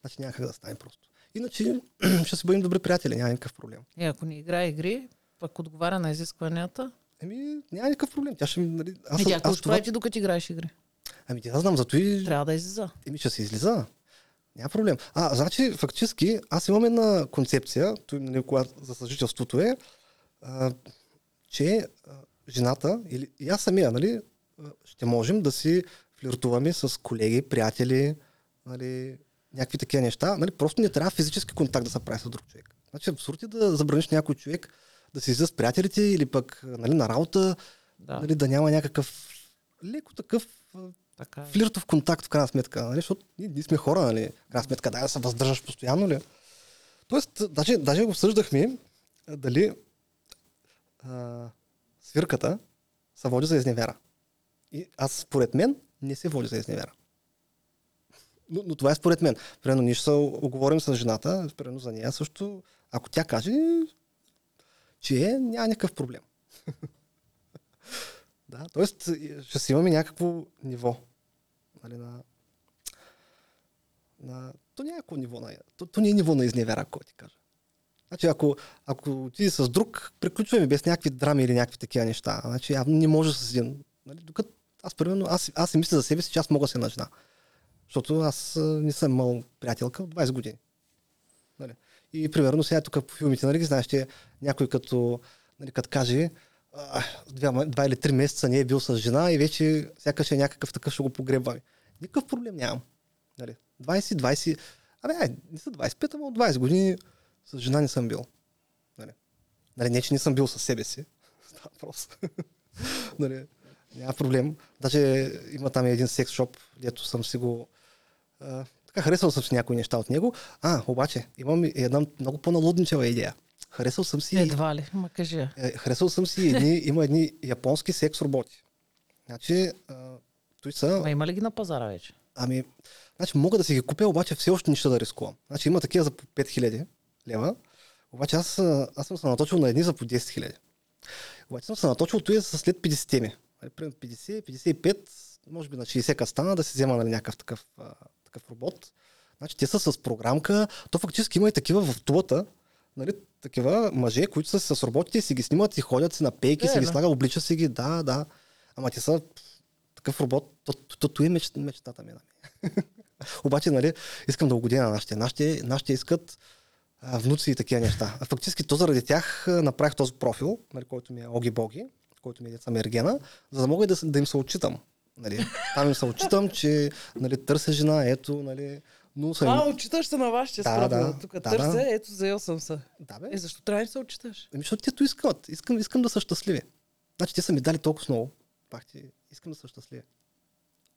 Значи няма как да стане просто. Иначе [CLEARS THROAT] ще си бъдем добри приятели, няма никакъв проблем. и ако не играе игри, пък отговаря на изискванията, Еми, няма никакъв проблем. Тя ще ми, нали, аз, ми тя аз, какво това... ти докато играеш игри. Ами, тя знам, зато и... Трябва да излиза. Еми, ще се излиза. Няма проблем. А, значи, фактически, аз имам една концепция, той, нали, за съжителството е, а, че жената, или и аз самия, нали, ще можем да си флиртуваме с колеги, приятели, нали, някакви такива неща. Нали, просто не трябва физически контакт да се прави с друг човек. Значи, абсурд е да забраниш някой човек да се излиза с приятелите или пък нали, на работа, Да, нали, да няма някакъв леко такъв така е. флиртов контакт в крайна сметка, нали? защото ние, ние сме хора, нали? В крайна сметка, да, да се въздържаш постоянно ли? Тоест, даже, даже го обсъждахме дали а, свирката се води за изневера. И аз, според мен, не се води за изневера. Но, но това е според мен. Примерно, ние ще се оговорим с жената, примерно за нея също, ако тя каже, че е, няма никакъв проблем. [LAUGHS] Да, т.е. ще си имаме някакво ниво. Нали, на, на, то някакво ниво на... То, то не е ниво на изневера, ако ти кажа. Значи, ако, ако ти с друг, приключваме без някакви драми или някакви такива неща. Значи, не може с един. Нали, докато аз, примерно, аз, аз си мисля за себе си, че аз мога да се жена. Защото аз не съм имал приятелка от 20 години. Нали. И примерно сега тук по филмите, нали, знаеш, че някой като, нали, като каже, два, два или три месеца не е бил с жена и вече сякаш е някакъв такъв ще го погребваме. Никакъв проблем нямам. Нали. 20, 20, абе, не са 25, ама от 20 години с жена не съм бил. Нали. Нали, не, че не съм бил със себе си. [LAUGHS] Става въпрос. [LAUGHS] нали, няма проблем. Даже има там един секс шоп, дето съм си го... А, така, харесал съм си някои неща от него. А, обаче, имам една много по-налудничава идея. Харесал съм си... Едва ли, ма кажи. Е, харесал съм си едни, има едни японски секс роботи. Значи, а, той са, Ма има ли ги на пазара вече? ами, значи мога да си ги купя, обаче все още нищо да рискувам. Значи има такива за по 5000 лева, обаче аз, аз съм се наточил на едни за по 10 000. Обаче съм се наточил той за след 50 теми. Нали, примерно 50, 55, може би на 60 стана да си взема нали, някакъв такъв, а, такъв робот. Значи те са с програмка, то фактически има и такива в тулата, нали, такива мъже, които са с роботите и си ги снимат и ходят си на пейки, Е, си ги да. слага, облича си ги, да, да. Ама те са такъв робот, то, то, то, то е меч, мечтата ми. Нали. [LAUGHS] Обаче, нали, искам да угодя на нашите. Нашите, нашите искат внуци и такива неща. А фактически то заради тях направих този профил, нали, който ми е Оги Боги, който ми е деца Мергена, за да мога да, да им се отчитам. Нали. Там им се отчитам, че нали, търся жена, ето, нали, но съм... А, отчиташ се на вашите Да, справа. да, Тук да, търся, да. ето заел съм се. Да, бе. Е, защо трябва да се отчиташ? Ами, защото те то искат. Искам, искам да са щастливи. Значи те са ми дали толкова много. Пак ти, искам да са щастливи.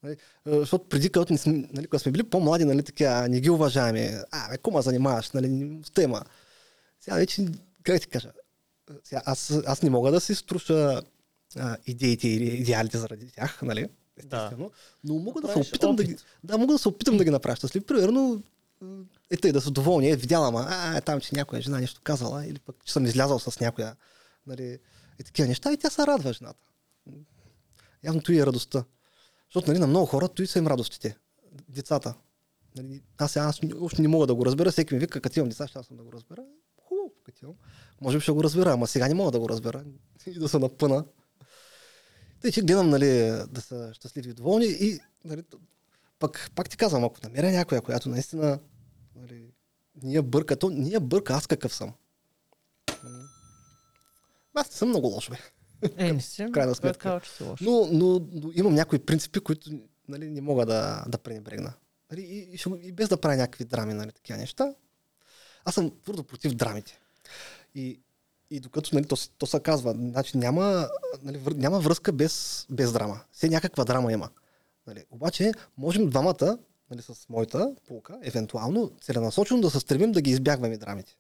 Нали, а, защото преди, когато, не сме, нали, когато сме били по-млади, нали, така, не ги уважаваме. А, бе, кума занимаваш, нали, с тема. Сега вече, как ти кажа, сега, аз, аз не мога да си струша а, идеите или идеалите заради тях, нали? Естествено. Да. Но мога да, да се опитам опит. да ги. Да, мога да се опитам да ги направя щастливи. Примерно, е тъй да са доволни, е видяла, ма, а, е, там, че някоя жена нещо казала, или пък, че съм излязал с някоя, нали, и такива неща, и тя се радва жената. Явно той е радостта. Защото, нали, на много хора той са им радостите. Децата. Нали, аз, аз още не мога да го разбера, всеки ми вика, като имам деца, ще съм да го разбера. Хубаво, като имам. Може би ще го разбера, ама сега не мога да го разбера. [LAUGHS] И да се напъна. Тъй, че гледам, нали, да са щастливи и доволни и, нали, пък, пак ти казвам, ако намеря някоя, която наистина нали, ние бърка, то ние бърка аз какъв съм. Аз не съм много лош, бе. Е, не си. Крайна сметка. Но, но, но, имам някои принципи, които нали, не мога да, да пренебрегна. Нали, и, и, и, без да правя някакви драми, нали, такива неща. Аз съм твърдо против драмите. И, и докато нали, то, то се казва, значи няма, нали, вър, няма връзка без, без драма. Все някаква драма има. Нали. Обаче, можем двамата, нали, с моята полка, евентуално, целенасочено да се стремим да ги избягваме драмите.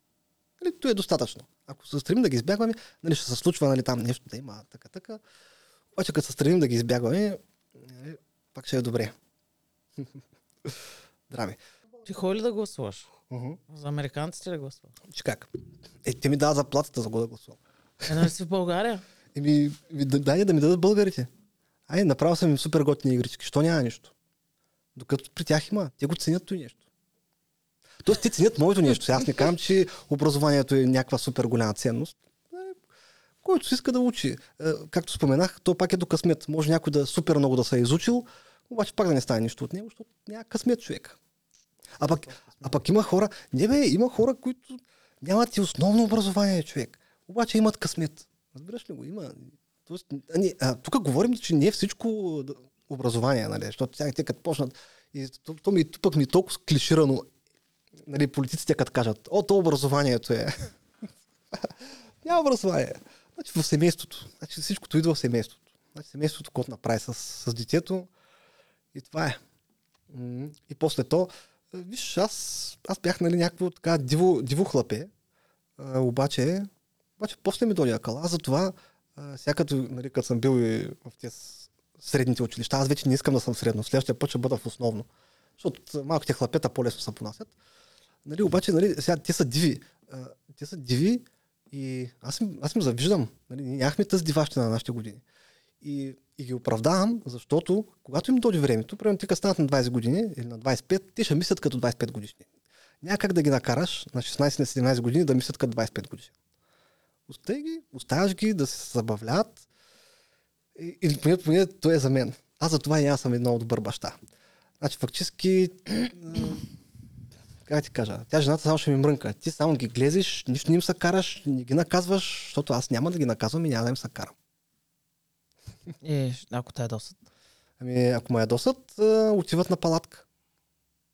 Нали, то е достатъчно. Ако се стремим да ги избягваме, нали, ще се случва нали, там нещо да има, така, така. Обаче, като се стремим да ги избягваме, нали, пак ще е добре. [LAUGHS] Драми. Ти ходи ли да гласуваш? Uh-huh. За американците ли гласуваш? Че как? Е, те ми дават заплатата за го да гласувам. Е, нали си в България? [LAUGHS] Еми, дай да ми дадат българите. Ай, направил съм им супер готини игрички. Що няма нищо? Докато при тях има. Те го ценят това нещо. Тоест, те ценят моето нещо. Аз не казвам, че образованието е някаква супер голяма ценност. Е, който си иска да учи. Е, както споменах, то пак е до късмет. Може някой да супер много да се е изучил, обаче пак да не стане нищо от него, защото няма късмет човек. А пък, а пък има хора, не бе, има хора, които нямат и основно образование, човек. Обаче имат късмет. Разбираш ли го? Има. Тоест, а, не, а, тук говорим, че не е всичко образование, нали? Защото тя, те като почнат, и то, то ми, пък ми е толкова клиширано, нали, политиците като кажат, о, то образованието е. [LAUGHS] Няма образование. Значи в семейството. Значи всичкото идва в семейството. Значи семейството, което направи с, с детето. И това е. И после то, виж, аз, аз бях нали, някакво така диво, диво хлапе. А, обаче, обаче после ми дойде акъл. Аз затова, като, нали, като съм бил и в тези средните училища. Аз вече не искам да съм средно. Следващия път ще бъда в основно. Защото малките хлапета по-лесно се понасят. Нали, обаче, нали, сега, те са диви. А, те са диви и аз им, аз им завиждам. Нали, нямахме тази диващина на нашите години. И, и ги оправдавам, защото когато им дойде времето, примерно ти станат на 20 години или на 25, те ще мислят като 25 годишни. Няма как да ги накараш на 16 на 17 години да мислят като 25 годишни. Остави ги, оставяш ги да се забавляват, или поне, поне той е за мен. Аз за това и аз съм един добър баща. Значи фактически, [CLEARS THROAT] как ти кажа, тя жената само ще ми мрънка. Ти само ги глезиш, нищо не им се караш, не ги наказваш, защото аз няма да ги наказвам и няма да им се карам. [LAUGHS] Е, ако те досът? Ами, ако ме досът, отиват на палатка.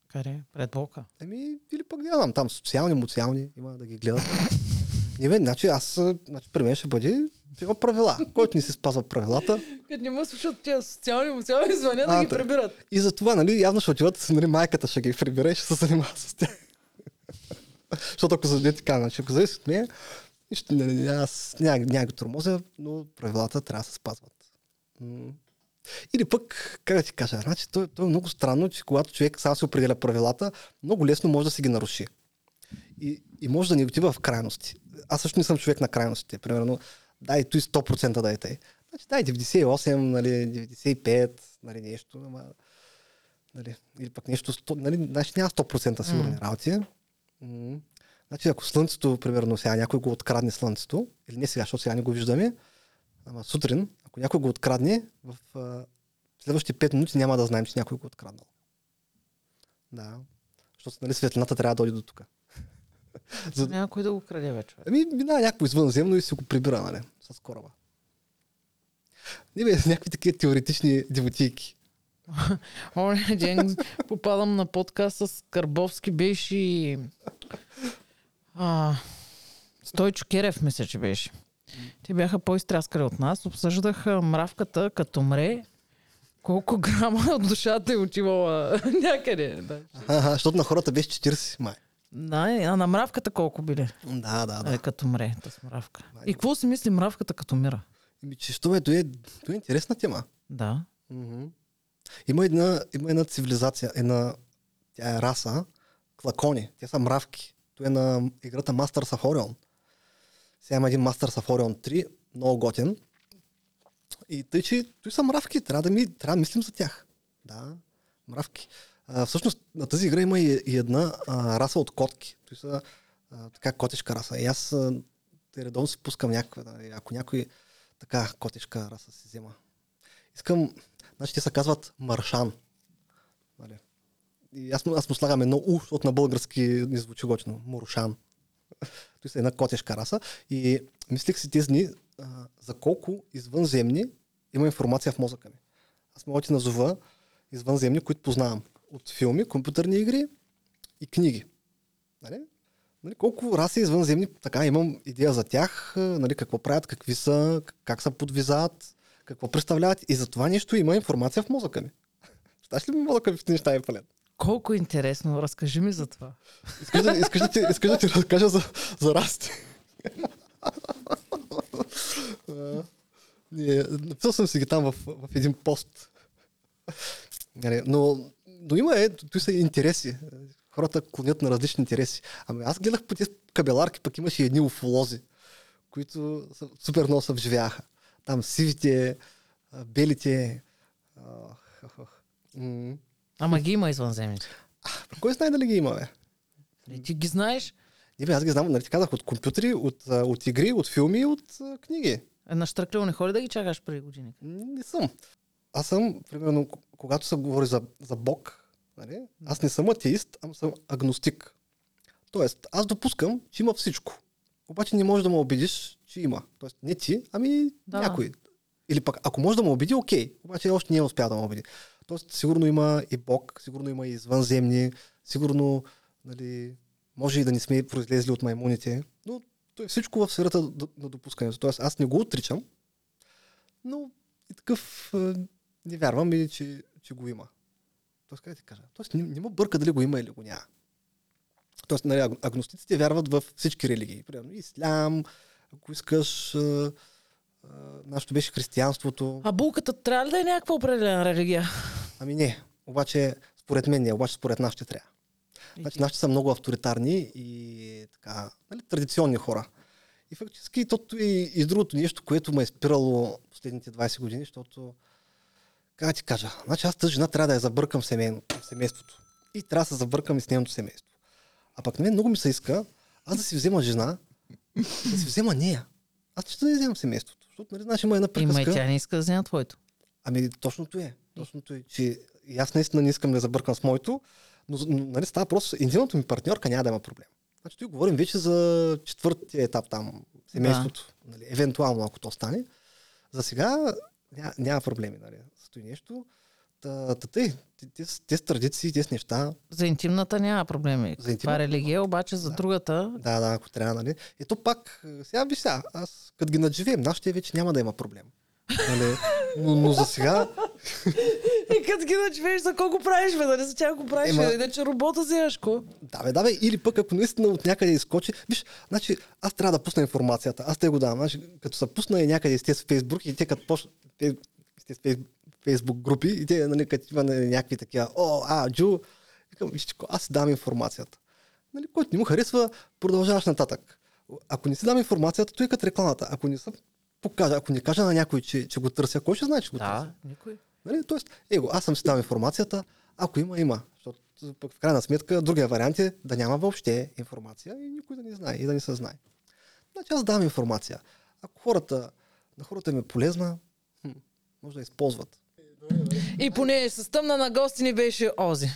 Къде? Пред блока? Ами, или пък гледам там социални, емоциални, има да ги гледат. [LAUGHS] Не бе, значи аз, значи при мен ще бъде има правила. Който не си спазва правилата. Като не му слушат тия социални емоциални звъня да ги прибират. И за това, нали, явно ще отиват, нали, майката ще ги прибира и ще се занимава с тях. Защото ако зададе така, значи, ако зависи от мен, ще, нали, аз няма, няма ги тормозя, но правилата трябва да се спазват. Или пък, как да ти кажа, значи, то, то е много странно, че когато човек сам се определя правилата, много лесно може да си ги наруши. И, и може да ни отива в крайности. Аз също не съм човек на крайностите. Примерно, дай той 100% дай тъй. Значи дай 98, нали, 95, нали, нещо, ама, нали, или пък нещо, 100, нали, значи няма 100% сигурни mm. работи. Mm. Значи ако слънцето, примерно сега някой го открадне слънцето, или не сега, защото сега не го виждаме, ама сутрин, ако някой го открадне, в а, следващите 5 минути няма да знаем, че някой го е откраднал. Да. Защото нали, светлината трябва да дойде до тук. За... Някой да го краде вече. Ами, минава някакво извънземно и си го прибира, нали, с кораба. Не бе, някакви такива теоретични дивотийки. [LAUGHS] Оня ден попадам на подкаст с Карбовски, беше и... А, Стойчо Керев, мисля, че беше. Те бяха по-изтряскали от нас. Обсъждаха мравката, като мре, Колко грама от душата е отивала [LAUGHS] някъде. Да. Ага, защото на хората беше 40 май. Да, а на мравката колко били? Да, да, Е, да. като мре, с мравка. И какво си мисли мравката като мира? Еми, бе, то е, то е интересна тема. Да. Мгм. Има една, има една цивилизация, една, тя е раса, клакони, те са мравки. То е на играта Masters of Orion. Сега има един Masters of Orion 3, много готен. И тъй, че той са мравки, трябва да, ми, трябва да мислим за тях. Да, мравки. Всъщност на тази игра има и, и една а, раса от котки. Той са а, така котешка раса. И аз а, редовно си пускам някаква, да, ако някой така котешка раса си взема. Искам, значи те се казват маршан. Нали? И аз, аз му слагам едно у, защото на български не звучи готино. Мурушан. [LAUGHS] Той са една котешка раса. И мислих си тези дни а, за колко извънземни има информация в мозъка ми. Аз мога да ти назова извънземни, които познавам. От филми, компютърни игри и книги. Нали? Нали, колко раси извънземни, така имам идея за тях, нали, какво правят, какви са, как се подвизават, какво представляват. И за това нещо има информация в мозъка ми. [LAUGHS] Щаш ли ми мозъка в неща е пълен? Колко интересно, разкажи ми за това. Искаш да, искаш да, ти, искаш да ти разкажа за, за расти. [LAUGHS] Написал съм си ги там в, в един пост. Нали, Но, но има е, той са интереси. Хората клонят на различни интереси. Ами аз гледах по тези кабеларки, пък имаше едни уфолози, които супер много се вживяха. Там сивите, белите. Ама ги има извънземните. Кой знае дали ги има, бе? И ти ги знаеш? Не бе, аз ги знам, нали ти казах, от компютри, от, от игри, от филми и от книги. Е, на Штръклево не ходи да ги чакаш преди години. Не съм. Аз съм, примерно, когато се говори за, за Бог, нали, аз не съм атеист, ама съм агностик. Тоест, аз допускам, че има всичко. Обаче не можеш да ме убедиш, че има. Тоест, не ти, ами Да. някой. Или пък, ако може да ме убеди, окей. Обаче още не е успял да ме убеди. Тоест, сигурно има и Бог, сигурно има и извънземни, сигурно, нали, може и да не сме произлезли от маймуните, но то е всичко в сферата на допускането. Тоест, аз не го отричам, но и такъв е, не вярвам и че, че го има. Тоест, как ти кажа? Тоест, не, не ме бърка дали го има или го няма. Тоест, нали, аг- агностиците вярват в всички религии. Примерно, ислям, ако искаш, а, а, нашето беше християнството. А булката трябва ли да е някаква определена религия? [LAUGHS] Ами не, обаче според мен не, обаче според нас ще трябва. Значи нашите са много авторитарни и така, нали, традиционни хора. И фактически тото и, и другото нещо, което ме е спирало последните 20 години, защото, как да ти кажа, значи аз тази жена трябва да я забъркам в, семей, в семейството. И трябва да се забъркам и с нейното семейство. А пък на мен много ми се иска аз да си взема жена, да си взема нея. Аз ще да я вземам в семейството. Защото, нали, знаеш, има една Има приказка. и тя не иска да взема твоето. Ами точното е. Точното е, че и аз наистина не искам да забъркам с моето, но, но нали, става просто, интимната ми партньорка няма да има проблем. Значи тук говорим вече за четвъртия етап там, семейството. Нали, евентуално, ако то стане. За сега ня, няма проблеми, нали, стои нещо. Та, та тъй, тези, тези традиции, тези неща, За интимната няма проблеми. За Това интимната- е религия, обаче за Да. другата... да, да, ако трябва, нали. Ето пак, сега виж сега, аз като ги надживеем, нашите вече няма да има проблем. Нали? Но, но за сега, [LAUGHS] И като ги начвеш, за колко правиш, бе, нали за тях го правиш, Ема- иначе робота вземаш ко. Да, бе, да, бе, или пък ако наистина от някъде изкочи, виж, значи аз трябва да пусна информацията, аз те го давам, значи, като се пусна и някъде с тези в Фейсбук и те като почнат те- с тези Фейс- Фейсбук групи и те, нали, като има нали, някакви такива, о, а, Джу, викам, виж, че аз дам информацията. Нали, който не му харесва, продължаваш нататък. Ако не си дам информацията, той е като рекламата. Ако не съм покажа, ако не кажа на някой, че, че го търся, кой ще знае, че го търся? Да, никой. Нали? Тоест, его, аз съм си дал информацията, ако има, има. Защото пък в крайна сметка другия вариант е да няма въобще информация и никой да не знае и да не се знае. Значи аз давам информация. Ако хората, на хората им е полезна, хм, може да използват. И поне с тъмна на гости ни беше Ози.